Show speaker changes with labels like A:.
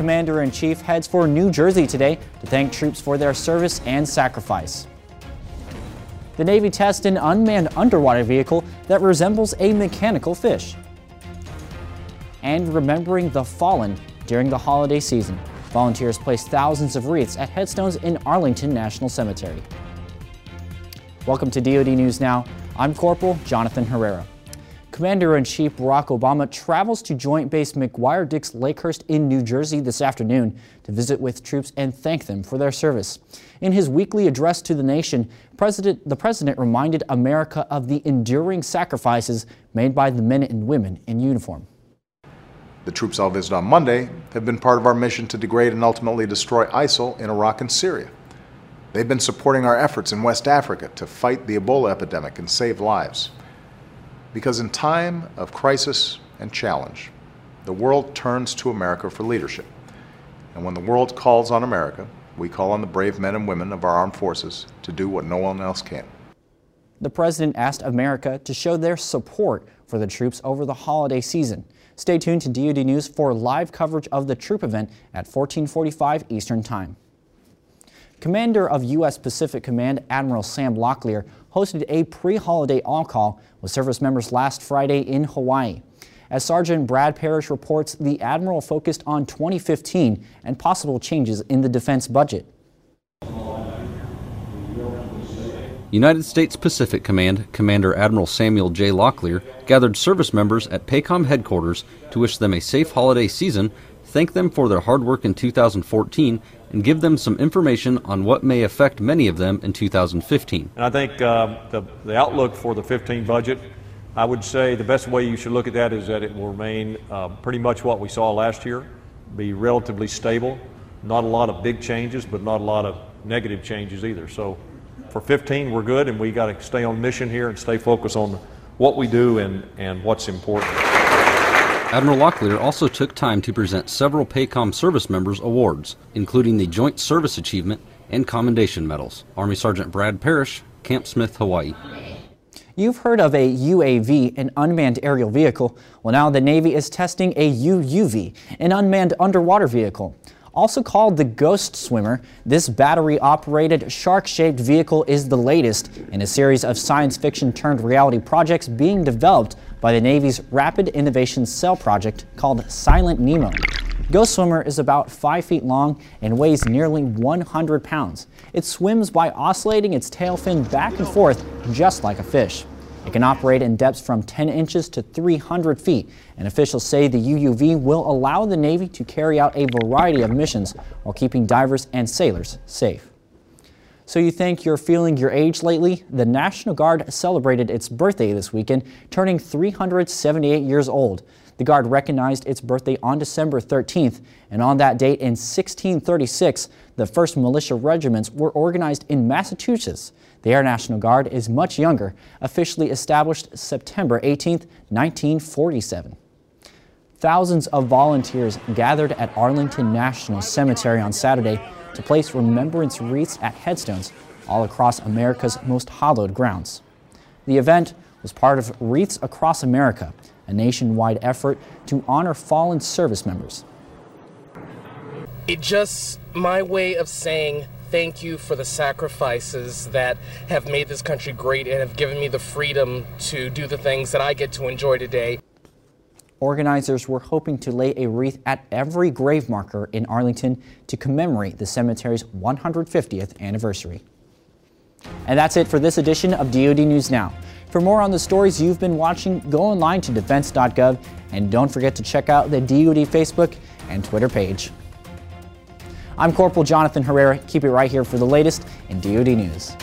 A: Commander in Chief heads for New Jersey today to thank troops for their service and sacrifice. The Navy tests an unmanned underwater vehicle that resembles a mechanical fish. And remembering the fallen during the holiday season. Volunteers placed thousands of wreaths at headstones in Arlington National Cemetery. Welcome to DoD News Now. I'm Corporal Jonathan Herrera. Commander-in-Chief Barack Obama travels to Joint Base McGuire-Dix Lakehurst in New Jersey this afternoon to visit with troops and thank them for their service. In his weekly address to the nation, President, the President reminded America of the enduring sacrifices made by the men and women in uniform.
B: The troops I'll visit on Monday have been part of our mission to degrade and ultimately destroy ISIL in Iraq and Syria. They've been supporting our efforts in West Africa to fight the Ebola epidemic and save lives. Because in time of crisis and challenge, the world turns to America for leadership. And when the world calls on America, we call on the brave men and women of our armed forces to do what no one else can.
A: The President asked America to show their support for the troops over the holiday season. Stay tuned to DoD News for live coverage of the troop event at 1445 Eastern Time. Commander of U.S. Pacific Command Admiral Sam Locklear hosted a pre-holiday all-call with service members last Friday in Hawaii. As Sergeant Brad Parrish reports, the Admiral focused on 2015 and possible changes in the defense budget.
C: United States Pacific Command Commander Admiral Samuel J. Locklear gathered service members at PACOM headquarters to wish them a safe holiday season, thank them for their hard work in 2014, and give them some information on what may affect many of them in 2015.
D: And I think uh, the, the outlook for the 15 budget, I would say the best way you should look at that is that it will remain uh, pretty much what we saw last year, be relatively stable, not a lot of big changes, but not a lot of negative changes either. So for 15, we're good, and we got to stay on mission here and stay focused on what we do and, and what's important.
C: Admiral Locklear also took time to present several PACOM service members awards, including the Joint Service Achievement and Commendation Medals. Army Sergeant Brad Parrish, Camp Smith, Hawaii.
A: You've heard of a UAV, an unmanned aerial vehicle. Well, now the Navy is testing a UUV, an unmanned underwater vehicle. Also called the Ghost Swimmer, this battery-operated shark-shaped vehicle is the latest in a series of science fiction turned reality projects being developed by the Navy's Rapid Innovation Cell project called Silent Nemo. Ghost Swimmer is about 5 feet long and weighs nearly 100 pounds. It swims by oscillating its tail fin back and forth just like a fish. It can operate in depths from 10 inches to 300 feet, and officials say the UUV will allow the Navy to carry out a variety of missions while keeping divers and sailors safe. So you think you're feeling your age lately? The National Guard celebrated its birthday this weekend, turning 378 years old. The Guard recognized its birthday on December 13th, and on that date in 1636, the first militia regiments were organized in Massachusetts. The Air National Guard is much younger, officially established September 18, 1947. Thousands of volunteers gathered at Arlington National Cemetery on Saturday to place remembrance wreaths at headstones all across America's most hallowed grounds. The event was part of Wreaths Across America, a nationwide effort to honor fallen service members.
E: It just my way of saying thank you for the sacrifices that have made this country great and have given me the freedom to do the things that I get to enjoy today.
A: Organizers were hoping to lay a wreath at every grave marker in Arlington to commemorate the cemetery's 150th anniversary. And that's it for this edition of DoD News Now. For more on the stories you've been watching, go online to defense.gov and don't forget to check out the DoD Facebook and Twitter page. I'm Corporal Jonathan Herrera. Keep it right here for the latest in DoD News.